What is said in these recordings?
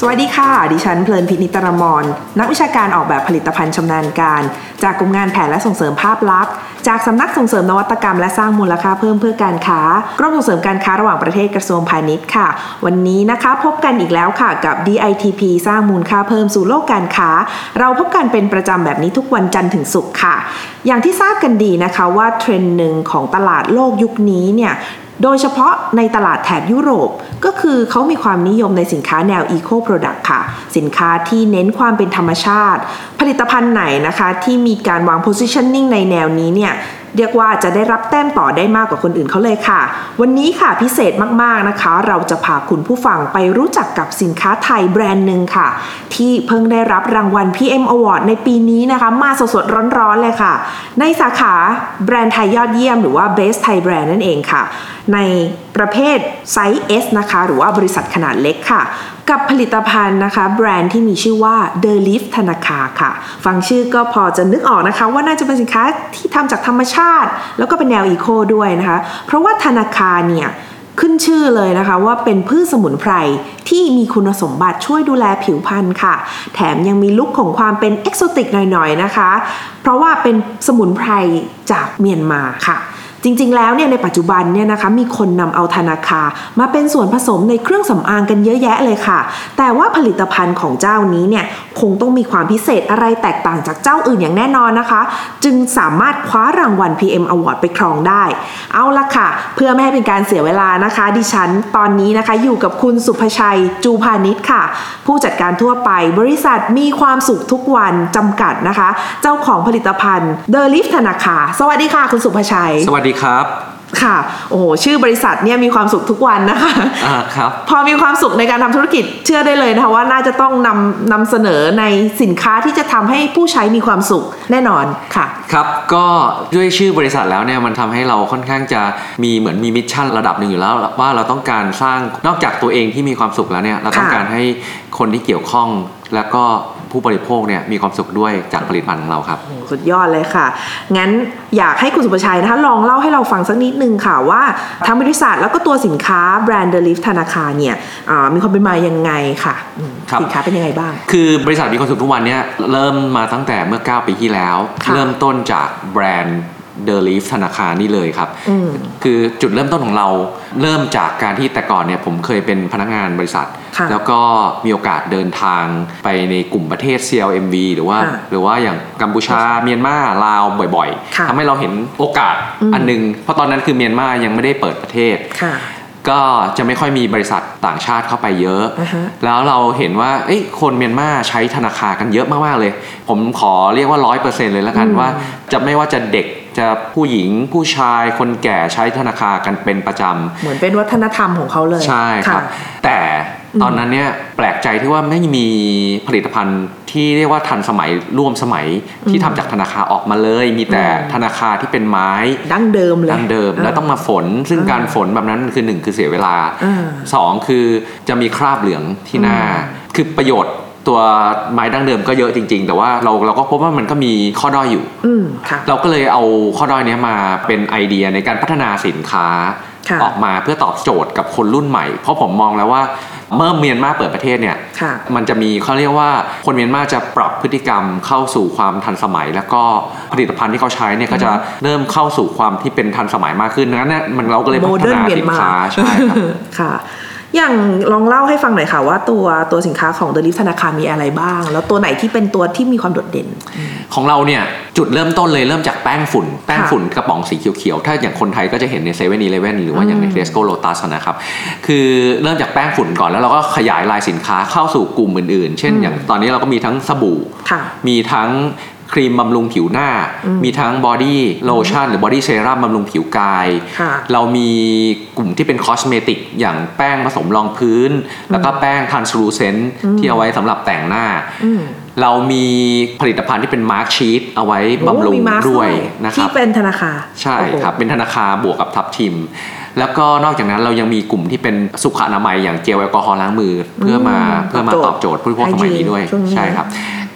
สวัสดีค่ะ ดิฉันเพลินพินิตรมร นักวิชาการออกแบบผลิตภัณฑ์ชำนาญการ จากกลุ่มงานแผนและส่งเสริมภาพลักษณ์ จากสำนักส่งเสริมนวัตกรรมและสร้างมูลค่าเพิ่มเพื่อการค้ากรมส่งเสริมการค้าระหว่างประเทศกระทรวงพาณิชย์ค่ะ วันนี้นะคะพบกันอีกแล้วค่ะกับ DITP สร้างมูลค่าเพิ่มสู่โลกการค้า เราพบกันเป็นประจำแบบนี้ทุกวันจันทร์ถึงศุกร์ค่ะ อย่างที่ทราบกันดีนะคะว่าเทรนด์หนึ่งของตลาดโลกยุคนี้เนี่ย โดยเฉพาะในตลาดแถบยุโรป ก็คือเขามีความนิยมในสินค้าแนว Eco Product ค่ะ สินค้าที่เน้นความเป็นธรรมชาติ ผลิตภัณฑ์ไหนนะคะ ที่มีการวาง positioning ในแนวนี้เนี่ย เรียกว่าจะได้รับแต้มต่อได้มากกว่าคนอื่นเขาเลยค่ะ วันนี้ค่ะพิเศษมากๆนะคะ เราจะพาคุณผู้ฟังไปรู้จักกับสินค้าไทยแบรนด์หนึ่งค่ะ ที่เพิ่งได้รับรางวัล PM Award ในปีนี้นะคะ มาสดๆร้อนๆเลยค่ะ ในสาขาแบรนด์ไทยยอดเยี่ยมหรือว่า Best Thai Brand นั่นเองค่ะ ในประเภทไซส์ S นะคะ หรือว่าบริษัทขนาดเล็กค่ะ กับผลิตภัณฑ์นะคะ แบรนด์ที่มีชื่อว่า The Leaf ธนาคาค่ะ ฟังชื่อก็พอจะนึกออกนะคะ ว่าน่าจะเป็นสินค้าที่ทำจากธรรมชาติ แล้วก็เป็นแนวอีโคด้วยนะคะ เพราะว่าธนาคารเนี่ยขึ้นชื่อเลยนะคะว่าเป็นพืชสมุนไพรที่มีคุณสมบัติช่วยดูแลผิวพรรณค่ะ แถมยังมีลุคของความเป็นเอกโซติกหน่อยๆนะคะ เพราะว่าเป็นสมุนไพรจากเมียนมาค่ะ จริงๆ แล้วเนี่ยในปัจจุบันเนี่ยนะคะมีคนนำเอาธนาคามาเป็นส่วนผสมในเครื่องสำอางกันเยอะแยะเลยค่ะ แต่ว่าผลิตภัณฑ์ของเจ้านี้เนี่ยคงต้องมีความพิเศษอะไรแตกต่างจากเจ้าอื่นอย่างแน่นอนนะคะ จึงสามารถคว้ารางวัล PM Award ไปครองได้ เอาละค่ะ เพื่อไม่ให้เป็นการเสียเวลานะคะ ดิฉันตอนนี้นะคะอยู่กับคุณสุภชัยจูพานิชค่ะ ผู้จัดการทั่วไปบริษัทมีความสุขทุกวันจำกัดนะคะ เจ้าของผลิตภัณฑ์เดลิฟธนาคาสวัสดีค่ะ คุณสุภชัยสวัสดีครับ ค่ะ โอ้โห ชื่อบริษัทเนี่ยมีความสุขทุกวันนะคะอ่าครับ พอมีความสุขในการทำธุรกิจเชื่อได้เลยนะคะว่าน่าจะต้องนำนำเสนอในสินค้าที่จะทำให้ผู้ใช้มีความสุขแน่นอนค่ะ ครับ ก็ด้วยชื่อบริษัทแล้วเนี่ยมันทำให้เราค่อนข้างจะมีเหมือนมีมิชชั่นระดับหนึ่งอยู่แล้ว ว่าเราต้องการสร้างนอกจากตัวเองที่มีความสุขแล้วเนี่ยเราต้องค่ะการให้คนที่เกี่ยวข้อง แล้วก็ผู้บริโภคเนี่ยมีความสุขด้วยจากผลิตภัณฑ์ของเราครับโอ้โสุดยอดเลยค่ะ งั้นอยากให้คุณสุภชัยนะคะลองเล่าให้เราฟังสักนิดนึงค่ะว่าทางบริษัทแล้วก็ตัวสินค้าแบรนด์เดอลีฟทานาคาเนี่ยอ่ามีความเป็นมายังไงค่ะอืมครับสินค้าเป็นยังไงบ้าง คือบริษัทมีความสุขทุกวันเนี่ยเริ่มมาตั้งแต่เมื่อ 9 ปีที่แล้วค่ะเริ่มต้นจากแบรนด์ เดอลีฟทานาคานี่เลยครับอืมคือจุดเริ่มต้นของเราเริ่มจากการที่แต่ก่อนเนี่ยผมเคยเป็นพนักงานบริษัทค่ะแล้วก็มีโอกาสเดินทางไปในกลุ่มประเทศ CLMV หรือว่าค่ะหรือว่าอย่างกัมพูชาเมียนมาลาวบ่อยค่ะๆทำให้เราเห็นโอกาสอืมอันหนึง เพราะตอนนั้นคือเมียนมายังไม่ได้เปิดประเทศค่ะก็จะไม่ค่อยมีบริษัทต่างชาติเข้าไปเยอะอ่าฮะแล้วเราเห็นว่าเอ้ยคนเมียนมาใช้ธนาคารกันเยอะมากๆเลย ผมขอเรียกว่าร้อยเปอร์เซ็นต์เลยแล้วกันอืมว่า จะไม่ว่าจะเด็ก จะผู้หญิงผู้ชายคนแก่ใช้ธนาคารกันเป็นประจเหมือนเป็นวัฒนธรรมของเขาเลยำใช่ครับะแต่ตอนนั้นเนี่ยแปลกใจที่ว่าไม่มีผลิตภัณฑ์ที่เรียกว่าทันสมัยร่วมสมัยที่ทำจากธนาคารออกมาเลย มีแต่อืมธนาคารที่เป็นไม้ดั้งเดิมเลยดั้งเดิมแล้วต้องมาฝน ซึ่งการฝนแบบนั้นมันคือหนึ่งคือเสียเวลาอ่าสองคือจะมีคราบเหลืองที่หน้า คือประโยชน์ ตัวไม้ดั้งเดิมก็เยอะจริง ๆ แต่ว่าเราเราก็พบว่ามันก็มีข้อด้อยอยู่ อืมค่ะเราก็เลยเอาข้อด้อยเนี้ยมาเป็นไอเดียในการพัฒนาสินค้าค่ะออกมาเพื่อตอบโจทย์กับคนรุ่นใหม่ เพราะผมมองแล้วว่าเมื่อเมียนมาเปิดประเทศเนี่ยค่ะมันจะมีเขาเรียกว่าคนเมียนมาจะปรับพฤติกรรมเข้าสู่ความทันสมัย แล้วก็ผลิตภัณฑ์ที่เขาใช้เนี่ยก็จะเริ่มเข้าสู่ความที่เป็นทันสมัยมากขึ้นดังนั้นเนี่ยมันเราก็เลยพัฒ Modern นาเมียนสินมาค้าใช่ครับค่ะ อย่างลองเล่าให้ฟังหน่อยค่ะว่าตัวตัวสินค้าของเดลิฟธนาคารมีอะไรบ้าง แล้วตัวไหนที่เป็นตัวที่มีความโดดเด่น ของเราเนี่ยจุดเริ่มต้นเลยเริ่มจากแป้งฝุ่น แป้งฝุ่นกระป๋องสีเขียวๆ ถ้าอย่างคนไทยก็จะเห็นในเซเว่นอีเลฟเว่นหรือว่าอย่างในอืมเทสโก้โลตัสนะครับ คือเริ่มจากแป้งฝุ่นก่อนแล้วเราก็ขยายไลน์สินค้าเข้าสู่กลุ่มอื่นๆ เช่นอืมอย่างตอนนี้เราก็มีทั้งสบู่ค่ะมีทั้ง ครีมบำรุงผิวหน้าอืมมีทั้ง body lotion หรือ body serum บำรุงผิวกายค่ะเรามีกลุ่มที่เป็น cosmetic อย่างแป้งผสมรองพื้น แล้วก็แป้ง translucentที่เอาไว้สำหรับแต่งหน้าอืมเรามีผลิตภัณฑ์ที่เป็น mask sheet เอาไว้บำรุง โอ้งมีมาร์คด้วยด้วยนะครับ ที่เป็นทานาคาใช่โอ้โหครับ เป็นทานาคาบวกกับทับทิม แล้วก็นอกจากนั้นเรายังมีกลุ่มที่เป็นสุขอนามัยอย่างเจลแอลกอฮอล์ล้างมือ เพื่อมาอืมเพื่อมาตอบโจทย์ผู้บริโภคสมัยนี้ด้วยช่วงนี้ใช่ครับ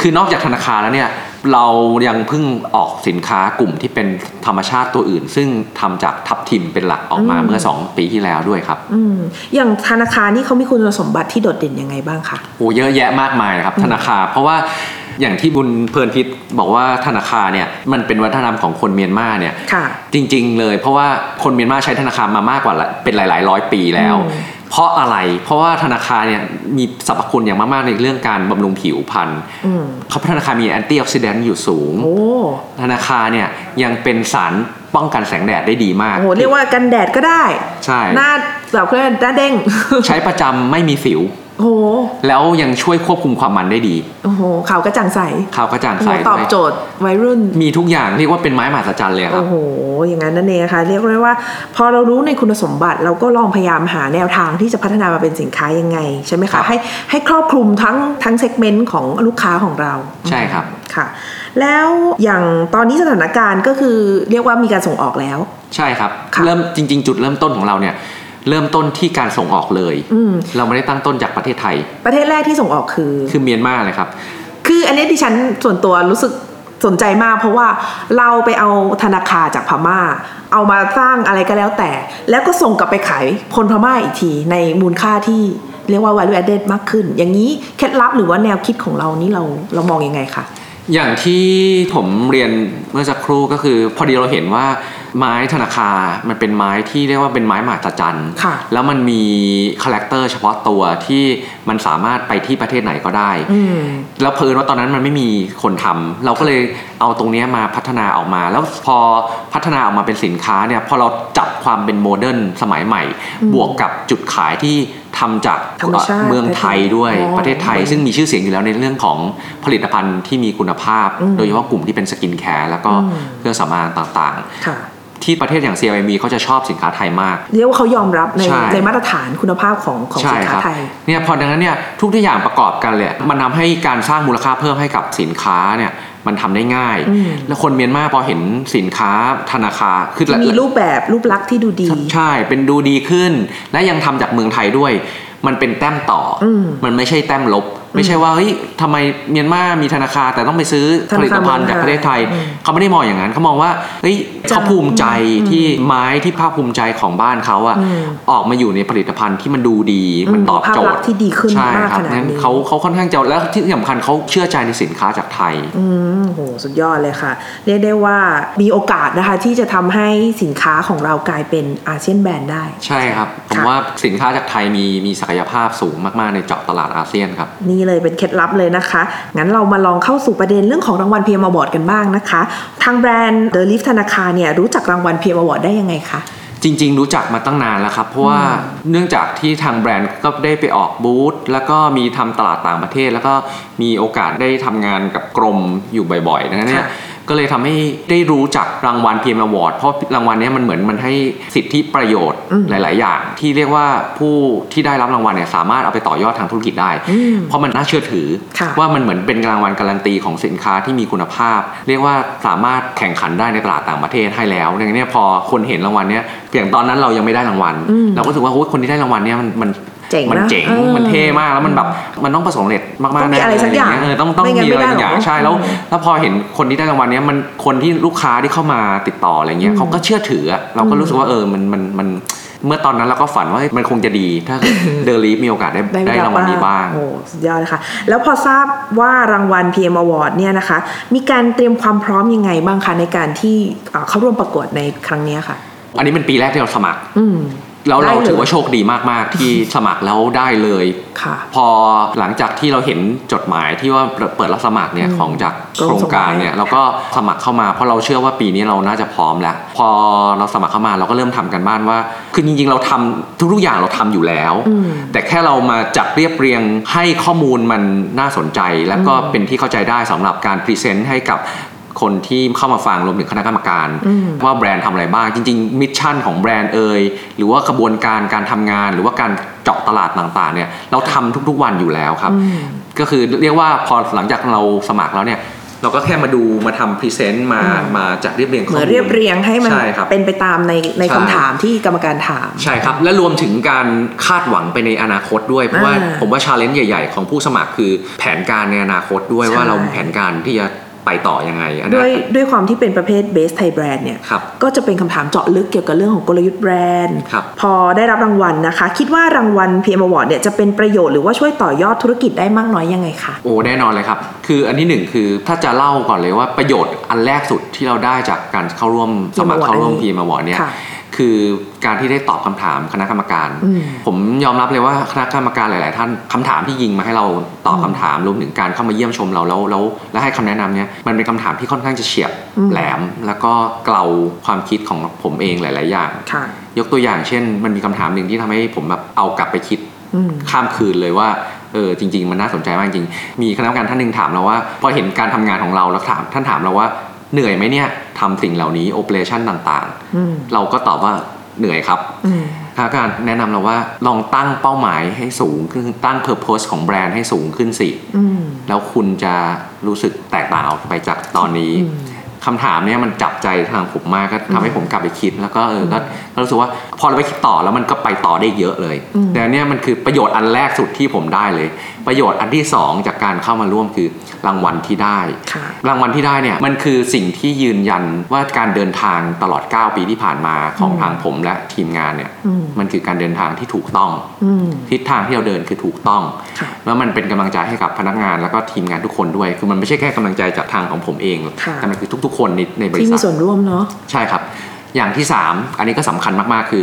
คือนอกจากทานาคาแล้วเนี่ย เรายังเพิ่งออกสินค้ากลุ่มที่เป็นธรรมชาติตัวอื่น ซึ่งทำจากทับทิมเป็นหลักออกมาเมื่อ 2 ปีที่แล้วด้วยครับอืมอย่างธนาคารนี่เขามีคุณสมบัติที่โดดเด่นยังไงบ้างคะโอ้เยอะแยะมากมายนะครับธนาคารเพราะว่าอย่างที่บุญเพลินพิษบอกว่าธนาคารเนี่ยมันเป็นวัฒนธรรมของคนเมียนมาเนี่ยค่ะจริง ๆ เลย เพราะว่าคนเมียนมาใช้ธนาคารมามากกว่าละเป็นหลาย ๆ ร้อยปีแล้วอืม เพราะอะไร เพราะว่าธนาคารเนี่ยมีสรรพคุณอย่างมาก ๆ ในเรื่องการบำรุงผิวพรรณอืมเขาธนาคารมีแอนตี้ออกซิแดนต์อยู่สูงโอ้ธนาคารเนี่ยยังเป็นสารป้องกันแสงแดดได้ดีมากโหเรียกว่ากันแดดก็ได้ ใช่ หน้าแบบเพื่อนหน้าเด้ง ใช้ประจำไม่มีสิว โอ้โหแล้วยังช่วยควบคุมความมันได้ดีโอ้โหขาวกระจ่างใสขาวกระจ่างโอ้ใสโหตอบด้วยโจทย์วัยรุ่น มีทุกอย่างเรียกว่าเป็นไม้มหัศจรรย์เลยครัโอ้บโหอย่างนั้นนั่นเองค่ะเรียกได้ว่า พอเรารู้ในคุณสมบัติเราก็ลองพยายามหาแนวทางที่จะพัฒนามาเป็นสินค้ายังไง ใช่ไหมครัคะบให้ให้ครอบคลุมทั้งทั้งเซกเมนต์ของลูกค้าของเรา ใช่ครับค่ะ แล้วอย่างตอนนี้สถานการณ์ก็คือเรียกว่ามีการส่งออกแล้ว ใช่ครับค่ะเริ่มจริง ๆ จุดเริ่มต้นของเราเนี่ย เริ่มต้นที่การส่งออกเลยอืมเราไม่ได้ตั้งต้นจากประเทศไทย ประเทศแรกที่ส่งออกคือ คือเมียนมาเลยครับ คืออันนี้ดิฉันส่วนตัวรู้สึกสนใจมากเพราะว่าเราไปเอาธนาคารจากพม่า เอามาสร้างอะไรก็แล้วแต่ แล้วก็ส่งกลับไปขายคนพม่าอีกทีในมูลค่าที่เรียกว่า value added มากขึ้น อย่างนี้เคล็ดลับหรือว่าแนวคิดของเรานี่เราเรามองยังไงคะอย่างที่ผมเรียนเมื่อสักครู่ก็คือพอดีเราเห็นว่า ไม้ทานาคามันเป็นไม้ที่เรียกว่าเป็นไม้มหัศจรรย์ค่ะแล้วมันมี character เฉพาะตัวที่มันสามารถไปที่ประเทศไหนก็ได้อืมแล้วเผอิญว่าตอนนั้นมันไม่มีคนทำเราก็เลยเอาตรงเนี้ยมาพัฒนาออกมา แล้วพอพัฒนาออกมาเป็นสินค้าเนี่ยพอเราจับความเป็น modern สมัยใหม่อืมบวกกับจุดขายที่ทำจากธรรมชาติเมืองไทยด้วยอ๋อประเทศไทย ซึ่งมีชื่อเสียงอยู่แล้วในเรื่องของผลิตภัณฑ์ที่มีคุณภาพอืมโดยเฉพาะกลุ่มที่เป็น skincare แล้วก็อืมเครื่องสำอางต่างๆค่ะ ที่ประเทศอย่าง CLMV เขาจะชอบสินค้าไทยมาก เรียกว่าเขายอมรับในใช่ ในมาตรฐานคุณภาพของของใช่สินค้ารับ เนี่ยพอดังนั้นเนี่ยทุกทุกอย่างประกอบกันเลยมันทำให้การสร้างมูลค่าเพิ่มให้กับสินค้าเนี่ยมันทำได้ง่าย อืม แล้วคนเมียนมาพอเห็นสินค้าธนาคารคือที่มีรูปแบบรูปลักษณ์ที่ดูดี ใช่ เป็นดูดีขึ้น และยังทำจากเมืองไทยด้วย มันเป็นแต้มต่ออม มันไม่ใช่แต้มลบ ไม่ใช่ว่าเฮ้ยทำไมเมียนมามีธนาคารแต่ต้องไปซื้อธนาคารผลิตภัณฑ์จากประเทศไทยอืมเขาไม่ได้มองอย่างนั้นเขามองว่าเฮ้ยจังเขาภูมิใจอืมที่ไม้ที่ภาคภูมิใจของบ้านเขาอะอืมออกมาอยู่ในผลิตภัณฑ์ที่มันดูดีอืมมันตอบโจภาพลัทกษย์ณ์ที่ดีขึ้นใช่มากครับขนาดนี้นั้นเขาเขาค่อนข้างจะแล้วที่สำคัญเขาเชื่อใจในสินค้าจากไทยอืมโหสุดยอดเลยค่ะเรียกได้ว่ามีโอกาสนะคะที่จะทำให้สินค้าของเรากลายเป็นอาเซียนแบรนด์ได้ ใช่ครับผมค่ะว่าสินค้าจากไทยมีมีศักยภาพสูงมากๆในเจาะตลาดอาเซียนครับนี่เลยเป็นเคล็ดลับเลยนะคะ งั้นเรามาลองเข้าสู่ประเด็นเรื่องของรางวัล PM Award กันบ้างนะคะ ทางแบรนด์ The Leaf ธนาคารเนี่ยรู้จักรางวัล PM Award ได้ยังไงคะจริง ๆ รู้จักมาตั้งนานแล้วครับ เพราะว่าเนื่องจากที่ทางแบรนด์ก็ได้ไปออกบูธแล้วก็มีทำตลาดต่างประเทศ แล้วก็มีโอกาสได้ทำงานกับกรมอยู่บ่อยๆดังนั้นเนี่ยค่ะ ก็เลยทำให้ได้รู้จักรางวัล PM Award เพราะรางวัลเนี้ยมันเหมือนมันให้สิทธิประโยชน์อืมหลาย ๆ อย่าง ที่เรียกว่าผู้ที่ได้รับรางวัลเนี่ยสามารถเอาไปต่อยอดทางธุรกิจได้อืมเพราะมันน่าเชื่อถือค่ะว่ามันเหมือนเป็นรางวัลการันตีของสินค้าที่มีคุณภาพ เรียกว่าสามารถแข่งขันได้ในตลาดต่างประเทศให้แล้วอย่างเนี้ยพอคนเห็นรางวัลเนี้ยอย่างตอนนั้นเรายังไม่ได้รางวัลอืมเราก็รู้สึกว่าโอ้ยคนที่ได้รางวัลเนี้ยมันมัน เจ๋งนะมันเจ๋งเออมันเท่มากแล้วมันแบบมันต้องประสบความสำเร็จมากต้องๆมีอะไรสักอย่างเออต้องต้องไม่งั้นมีอะไรไม่ได้สักอย่างหรอกใช่แล้วอืมแล้วพอเห็นคนที่ได้รางวัลเนี้ยมันคนที่ลูกค้าที่เข้ามาติดต่ออะไรเงี้ยเขาก็เชื่อถืออะเราก็รู้สึกว่าเออมันมันมันเมื่อตอนนั้นเราก็ฝันว่าเฮ้ยมันคงจะดีถ้าเดลีฟมีโอกาสได้ได้รางวัลนี้บ้างโอ้สุดยอดเลยค่ะ แล้วพอทราบว่ารางวัล PM Award เนี่ยนะคะ มีการเตรียมความพร้อมยังไงบ้างคะในการที่เอ่อเข้าร่วมประกวดในครั้งเนี้ยค่ะ อันนี้เป็นปีแรกที่เราสมัครอืม แล้วเราได้เลยถือว่าโชคดีมากๆ ที่สมัครแล้วได้เลยค่ะ พอหลังจากที่เราเห็นจดหมายที่ว่าเปิดรับสมัครเนี่ยอืมของจากกรมโครงการเนี่ยส่งไม้เราก็สมัครเข้ามาเพราะเราเชื่อว่าปีนี้เราน่าจะพร้อมแล้ว พอเราสมัครเข้ามาเราก็เริ่มทำกันบ้านว่า คือจริงๆเราทำทุกๆอย่างเราทำอยู่แล้วอืมแต่แค่เรามาจัดเรียบเรียงให้ข้อมูลมันน่าสนใจ แล้วก็อืมเป็นที่เข้าใจได้สำหรับการพรีเซนต์ให้กับ คนที่เข้ามาฟังรวมถึงคณะกรรมการอืมว่าแบรนด์ทำอะไรบ้าง จริงๆ mission ของแบรนด์เอยหรือว่ากระบวนการการทำงาน หรือว่าการเจาะตลาดต่างๆเนี่ยเราทำทุกๆวันอยู่แล้วครับอืมก็คือเรียกว่าพอหลังจากเราสมัครแล้วเนี่ยเราก็แค่มาดูมาทำ present มาอืมมาจัดเรียบเรียงข้อมูล อืม เหมือนเรียบเรียงให้มันใช่ครับเป็นไปตามในในใช่คำถามที่กรรมการถาม ใช่ครับ และรวมถึงการคาดหวังไปในอนาคตด้วย เพราะว่าอ่าผมว่า challenge ใหญ่ ๆ ของผู้สมัครคือแผนการในอนาคตด้วยใช่ว่าเรามีแผนการที่จะ ไปต่อยังไงอันด้นั้วยนด้วยความที่เป็นประเภท Base Thai Brand เนี่ยครับก็จะเป็นคำถามเจาะลึกเกี่ยวกับเรื่องของกลยุทธ์แบรนด์ครับพอได้รับรางวัลนะคะ คิดว่ารางวัล PM Award เนี่ยจะเป็นประโยชน์หรือว่าช่วยต่อยอดธุรกิจได้มากน้อยยังไงคะโอ้แน่นอนเลยครับ คืออันที่หนึ่งคือถ้าจะเล่าก่อนเลยว่าประโยชน์อันแรกสุดที่เราได้จากการเข้าร่วมสมัคร Award เข้าร่วมอันนี้พีมอวอร์ดเนี่ย ค่ะคือการที่ได้ตอบคำถามคณะกรรมการอืมผมยอมรับเลยว่าคณะกรรมการหลาย ๆ ท่านคำถามที่ยิงมาให้เราตอบคำถามรวมถึงการเข้ามาเยี่ยมชมเราแล้วแล้วและให้คำแนะนำเนี่ยมันเป็นคำถามที่ค่อนข้างจะเฉียบอืมแหลม แล้วก็เกลาความคิดของผมเองหลาย ๆ อย่างค่ะยกตัวอย่างเช่น มันมีคำถามหนึ่งที่ทำให้ผมแบบเอากลับไปคิดอืมข้ามคืนเลยว่าเออจริง ๆ มันน่าสนใจมากจริง มีคณะกรรมการท่านหนึ่งถามเราว่าพอเห็นการทำงานของเราแล้วถามท่านถามเราว่า เหนื่อยไหมเนี่ยทำสิ่งเหล่านี้โอเปอเรชั่นต่างอืมๆเราก็ตอบว่าเหนื่อยครับอืมคณะกรรมการแนะนำเราว่าลองตั้งเป้าหมายให้สูงขึ้นตั้งเพอร์โพสของแบรนด์ให้สูงขึ้นสิอืมแล้วคุณจะรู้สึกแตกต่างออกไปจากตอนนี้อืมคำถามเนี้ยมันจับใจทางผมมากก็ทำให้ผมกลับไปคิด แล้วก็เออก็ก็รู้สึกว่าพอเราไปคิดต่อแล้วมันก็ไปต่อได้เยอะเลยอืมแต่อันเนี้ยมันคือประโยชน์อันแรกสุดที่ผมได้เลย ประโยชน์อันที่สองจากการเข้ามาร่วมคือรางวัลที่ได้ค่ะรางวัลที่ได้เนี่ยมันคือสิ่งที่ยืนยันว่าการเดินทางตลอด 9 ปีที่ผ่านมาของอืมทางผมและทีมงานเนี่ยอืมมันคือการเดินทางที่ถูกต้องอืมทิศทางที่เราเดินคือถูกต้องค่ะแล้วมันเป็นกำลังใจให้กับพนักงานแล้วก็ทีมงานทุกคนด้วย คือมันไม่ใช่แค่กำลังใจจากทางของผมเองค่ะแต่มันคือทุก ๆ คนในในบริที่มีษัทส่วนร่วมเนาะใช่ครับ อย่างที่ 3 อันนี้ก็สำคัญมากๆ คือ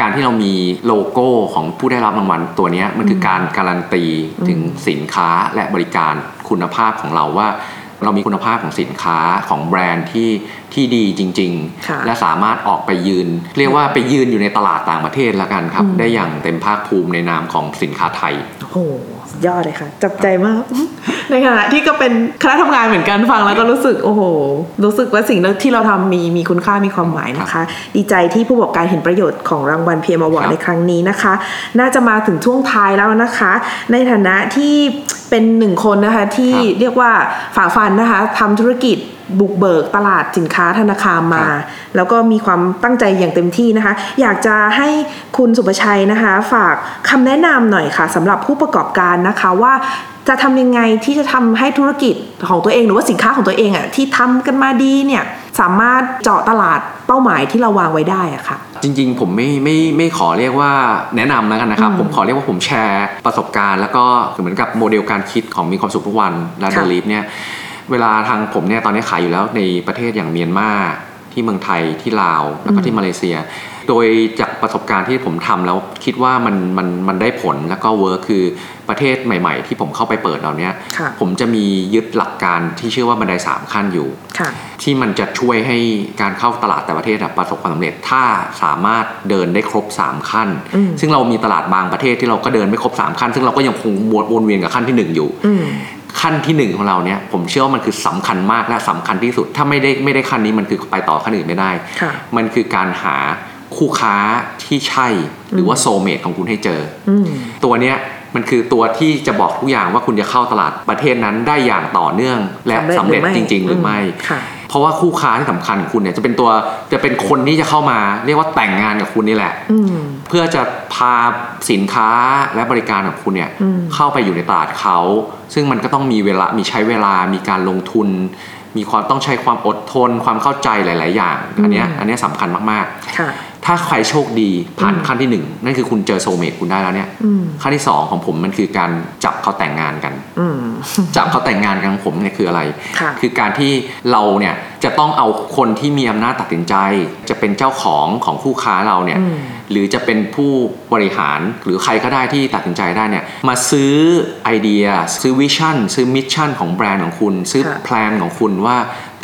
การที่เรามีโลโก้ของผู้ได้รับรางวัลตัวเนี้ยมันคือการการันตีถึงสินค้าและบริการคุณภาพของเราว่า เรามีคุณภาพของสินค้าของแบรนด์ที่ ที่ดีจริงค่ะๆและสามารถออกไปยืน เรียกว่าไปยืนอยู่ในตลาดต่างประเทศแล้วกันครับอืมได้อย่างเต็มภาคภูมิในนามของสินค้าไทยโอ้โหสุดยอดเลยค่ะ จับใจมาก ในขณะที่ก็เป็นคณะทำงานเหมือนกันฟังแล้วก็รู้สึกโอ้โห รู้สึกว่าสิ่งที่เราทำมีมีคุณค่ามีความหมายนะคะ ดีใจที่ผู้ประกอบการเห็นประโยชน์ของรางวัล PM ค Award รับในครั้งนี้นะคะ น่าจะมาถึงช่วงท้ายแล้วนะคะ ในฐานะที่เป็นหนึ่งคนนะคะที่เรียกว่าฝ่าฟันนะคะทำธุรกิจ บุกเบิกตลาดสินค้าธนาคารมา แล้วก็มีความตั้งใจอย่างเต็มที่นะคะ อยากจะให้คุณสุประชัยนะคะ ฝากคำแนะนำหน่อยค่ะสำหรับผู้ประกอบการนะคะว่าจะทำยังไงที่จะทำให้ธุรกิจของตัวเอง หรือว่าสินค้าของตัวเองอะที่ทำกันมาดีเนี่ยสามารถเจาะตลาดเป้าหมายที่เราวางไว้ได้อะค่ะ จริงๆ ผมไม่ไม่ไม่ขอเรียกว่าแนะนำแล้วกันนะครับอืมผมขอเรียกว่าผมแชร์ประสบการณ์ แล้วก็เหมือนกับโมเดลการคิดของมีความสุขทุกวันและค่ะเดลิฟเนี่ย เวลาทางผมเนี่ยตอนนี้ขายอยู่แล้วในประเทศอย่างเมียนมาที่เมืองไทยที่ลาวแล้วก็ที่มาเลเซีย โดยจากประสบการณ์ที่ผมทำแล้วคิดว่ามันมันมันได้ผลแล้วก็ work คือประเทศใหม่ ๆ ที่ผมเข้าไปเปิดเหล่านี้ค่ะผมจะมียึดหลักการที่ชื่อว่าบันไดสามขั้นอยู่ค่ะที่มันจะช่วยให้การเข้าตลาดแต่ประเทศอะประสบความสำเร็จถ้าสามารถเดินได้ครบ 3 ขั้นอืมซึ่งเรามีตลาดบางประเทศที่เราก็เดินไม่ครบ 3 ขั้น ซึ่งเราก็ยังคงวนวนเวียนกับขั้นที่ 1 อยู่อืม ขั้นที่ 1 ของเราเนี่ยผมเชื่อว่ามันคือสำคัญมากและสำคัญที่สุด ถ้าไม่ได้ไม่ได้ขั้นนี้มันคือไปต่อขั้นอื่นไม่ได้ค่ะมันคือการหาคู่ค้าที่ใช่ หรือว่าโซเมตของคุณให้เจออืมตัวเนี้ยมันคือตัวที่จะบอกทุกอย่างว่าคุณจะเข้าตลาดประเทศนั้นได้อย่างต่อเนื่อง และสำเร็จจริง ๆ หรือไม่ค่ะ เพราะว่าคู่ค้าที่สำคัญของคุณเนี่ยจะเป็นตัวจะเป็นคนที่จะเข้ามา เรียกว่าแต่งงานกับคุณนี่แหละอืมเพื่อจะพาสินค้าและบริการของคุณเนี่ยอืมเข้าไปอยู่ในตลาดเขา ซึ่งมันก็ต้องมีเวลามีใช้เวลามีการลงทุน มีความต้องใช้ความอดทน ความเข้าใจหลาย ๆ อย่าง อันเนี้ยอันเนี้ยสำคัญมากค่ะๆ ถ้าใครโชคดีผ่านขั้นที่หนึ่งนั่นคือคุณเจอโซลเมตคุณได้แล้วเนี่ยอืมขั้นที่สองของผมมันคือการจับเขาแต่งงานกันอืมจับเขาแต่งงานกันของผมเนี่ยคืออะไรค่ะคือการที่เราเนี่ยจะต้องเอาคนที่มีอำนาจตัดสินใจ จะเป็นเจ้าของของคู่ค้าเราเนี่ยอืมหรือจะเป็นผู้บริหารหรือใครก็ได้ที่ตัดสินใจได้เนี่ยมาซื้อไอเดีย ซื้อ vision ซื้อ mission ของแบรนด์ของคุณ ซื้อค่ะ plan ของคุณว่า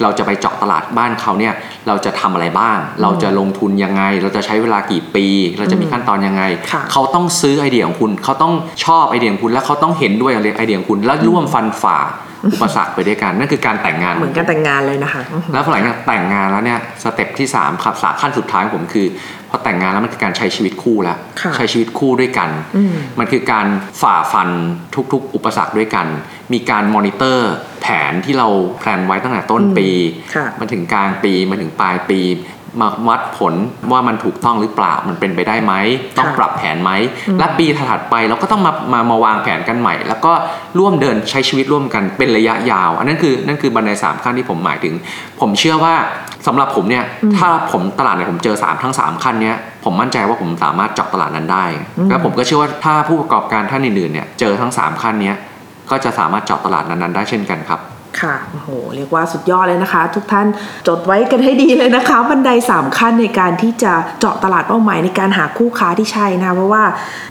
เราจะไปเจาะตลาดบ้านเขาเนี่ยเราจะทำอะไรบ้าง เราจะลงทุนยังไง เราจะใช้เวลากี่ปี เราจะมีขั้นตอนยังไงค่ะเขาต้องซื้อไอเดียของคุณ เขาต้องชอบไอเดียของคุณ และเขาต้องเห็นด้วยไอเดียของคุณ แล้วร่วมฟันฝ่าอุปสรรคไปด้วยกัน นั่นคือการแต่งงานเหมือนการแต่งงานเลยนะคะอืมแล้วพอหลังจากแต่งงานแล้วเนี่ย step ที่3ครับสาขั้นสุดท้ายของผมคือพอแต่งงานแล้วมันคือการใช้ชีวิตคู่แล้วค่ะใช้ชีวิตคู่ด้วยกันอืมมันคือการฝ่าฟันทุกๆ อุปสรรคด้วยกัน มมีการมอนิเตอร์แผนที่เรา plan ไว้ตั้งแต่ต้นปีค่ะมาถึงกลางปีมาถึงปลายปี มาวัดผลว่ามันถูกต้องหรือเปล่ามันเป็นไปได้ไหมต้องปรับแผนไหมและปีถัดๆไปเราก็ต้องมามามาวางแผนกันใหม่ แล้วก็ร่วมเดินใช้ชีวิตร่วมกันเป็นระยะยาว อันนั้นคือนั่นคือบันไดสามขั้นที่ผมหมายถึง ผมเชื่อว่าสำหรับผมเนี่ยถ้าผมตลาดเนี่ยผมเจอสามทั้งสามขั้นเนี้ยผมมั่นใจว่าผมสามารถเจาะตลาดนั้นได้ แล้วผมก็เชื่อว่าถ้าผู้ประกอบการท่านอื่นๆเนี่ยเจอทั้งสามขั้นเนี้ย ก็จะสามารถเจาะตลาดนั้นๆได้เช่นกันครับค่ะโอ้โห เรียกว่าสุดยอดเลยนะคะ ทุกท่านจดไว้กันให้ดีเลยนะคะ บันได 3 ขั้นในการที่จะเจาะตลาดเป้าหมายในการหาคู่ค้าที่ใช่นะเพราะว่า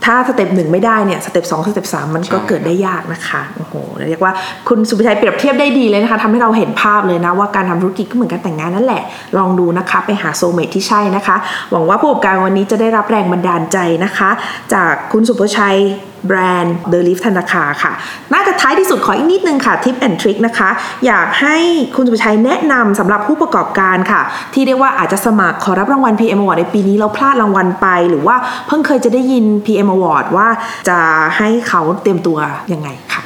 ถ้า step หนึ่งไม่ได้เนี่ย step สอง step สามมันก็เกิดได้ยากนะคะโอ้โหเรียกว่าคุณสุภชัยเปรียบเทียบได้ดีเลยนะคะทำให้เราเห็นภาพเลยนะว่าการทำธุรกิจก็เหมือนการแต่งงานนั่นแหละ ลองดูนะคะ ไปหา soulmate ที่ใช่นะคะ หวังว่าผู้ประกอบการวันนี้จะได้รับแรงบันดาลใจนะคะ จากคุณสุภชัยแบรนด์ The Lift ธนาคารค่ะ น่าจะท้ายที่สุดขออีกนิดนึงค่ะทิปแอนทริคนะคะ อยากให้คุณสุภชัยแนะนำสำหรับผู้ประกอบการค่ะ ที่เรียกว่าอาจจะสมัครขอรับรางวัล PM Award ในปีนี้เราพลาดรางวัลไป หรือว่าเพิ่งเคยจะได้ยิน PM Award ว่าจะให้เขาเตรียมตัวยังไงค่ะ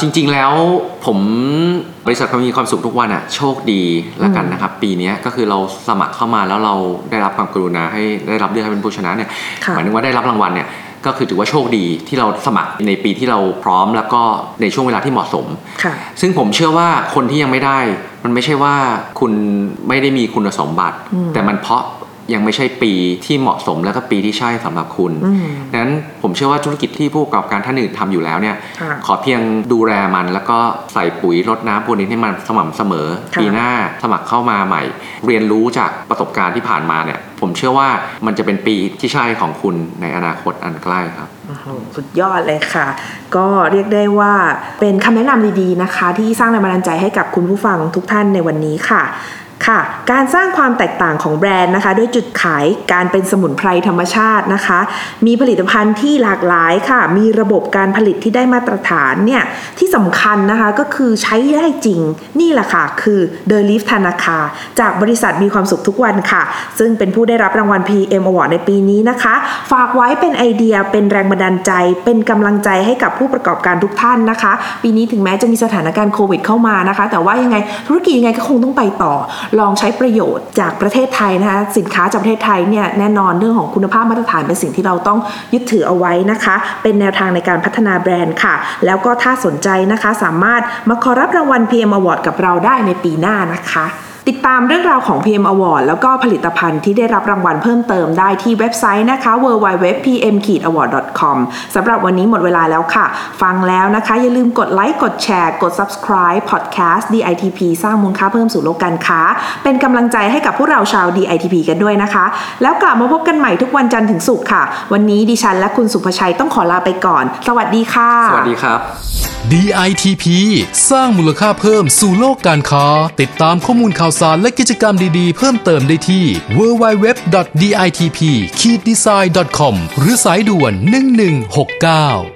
จริงๆแล้วผมบริษัทความมีความสุขทุกวันอะโชคดีละกันนะครับ ปีเนี้ยก็คือเราสมัครเข้ามาแล้วเราได้รับความกรุณาให้ได้รับเลือกให้เป็นผู้ชนะเนี่ยค่ะหมายถึงว่าได้รับรางวัลเนี่ย ก็คือถือว่าโชคดีที่เราสมัครในปีที่เราพร้อมแล้วก็ในช่วงเวลาที่เหมาะสมค่ะซึ่งผมเชื่อว่าคนที่ยังไม่ได้ มันไม่ใช่ว่าคุณไม่ได้มีคุณสมบัติอืมแต่มันเพราะ ยังไม่ใช่ปีที่เหมาะสมแล้วก็ปีที่ใช่สำหรับคุณอืมดังนั้นผมเชื่อว่าธุรกิจที่ผู้ประกอบการท่านอื่นทำอยู่แล้วเนี่ยค่ะขอเพียงดูแลมันแล้วก็ใส่ปุ๋ยรดน้ำพรวนดินให้มันสม่ำเสมอค่ะปีหน้าสมัครเข้ามาใหม่ เรียนรู้จากประสบการณ์ที่ผ่านมาเนี่ยผมเชื่อว่ามันจะเป็นปีที่ใช่ของคุณในอนาคตอันใกล้ครับโอ้โหสุดยอดเลยค่ะ ก็เรียกได้ว่าเป็นคำแนะนำดีๆนะคะ ที่สร้างแรงบันดาลใจให้กับคุณผู้ฟังทุกท่านในวันนี้ค่ะ ค่ะ การสร้างความแตกต่างของแบรนด์นะคะ ด้วยจุดขายการเป็นสมุนไพรธรรมชาตินะคะ มีผลิตภัณฑ์ที่หลากหลายค่ะ มีระบบการผลิตที่ได้มาตรฐานเนี่ย ที่สำคัญนะคะก็คือใช้ได้จริง นี่แหละค่ะ คือ The Leaf ธนาคารจากบริษัทมีความสุขทุกวันค่ะ ซึ่งเป็นผู้ได้รับรางวัล PM Award ในปีนี้นะคะ ฝากไว้เป็นไอเดียเป็นแรงบันดาลใจ เป็นกำลังใจให้กับผู้ประกอบการทุกท่านนะคะ ปีนี้ถึงแม้จะมีสถานการณ์โควิดเข้ามานะคะ แต่ว่ายังไงธุรกิจยังไงก็คงต้องไปต่อลองใช้ประโยชน์จากประเทศไทยนะคะสินค้าจากประเทศไทยเนี่ยแน่นอนเรื่องของคุณภาพมาตรฐานเป็นสิ่งที่เราต้องยึดถือเอาไว้นะคะ เป็นแนวทางในการพัฒนาแบรนด์ค่ะ แล้วก็ถ้าสนใจนะคะสามารถมาขอรับรางวัล PM Award กับเราได้ในปีหน้านะคะ ติดตามเรื่องราวของ PM Award แล้วก็ผลิตภัณฑ์ที่ได้รับรางวัลเพิ่มเติมได้ที่เว็บไซต์นะคะ www.pm-award.com สำหรับวันนี้หมดเวลาแล้วค่ะ ฟังแล้วนะคะ อย่าลืมกดไลค์กดแชร์ กด subscribe podcast DITP สร้างมูลค่าเพิ่มสู่โลกการค้า เป็นกำลังใจให้กับพวกเราชาว DITP กันด้วยนะคะ แล้วกลับมาพบกันใหม่ทุกวันจันทร์ถึงศุกร์ค่ะ วันนี้ดิฉันและคุณสุภชัยต้องขอลาไปก่อน สวัสดีค่ะ สวัสดีครับ DITP สร้างมูลค่าเพิ่มสู่โลกการค้า ติดตามข้อมูลข่าวสารและกิจกรรมดีๆ เพิ่มเติมได้ที่ www.ditp-design.com หรือสายด่วน 1169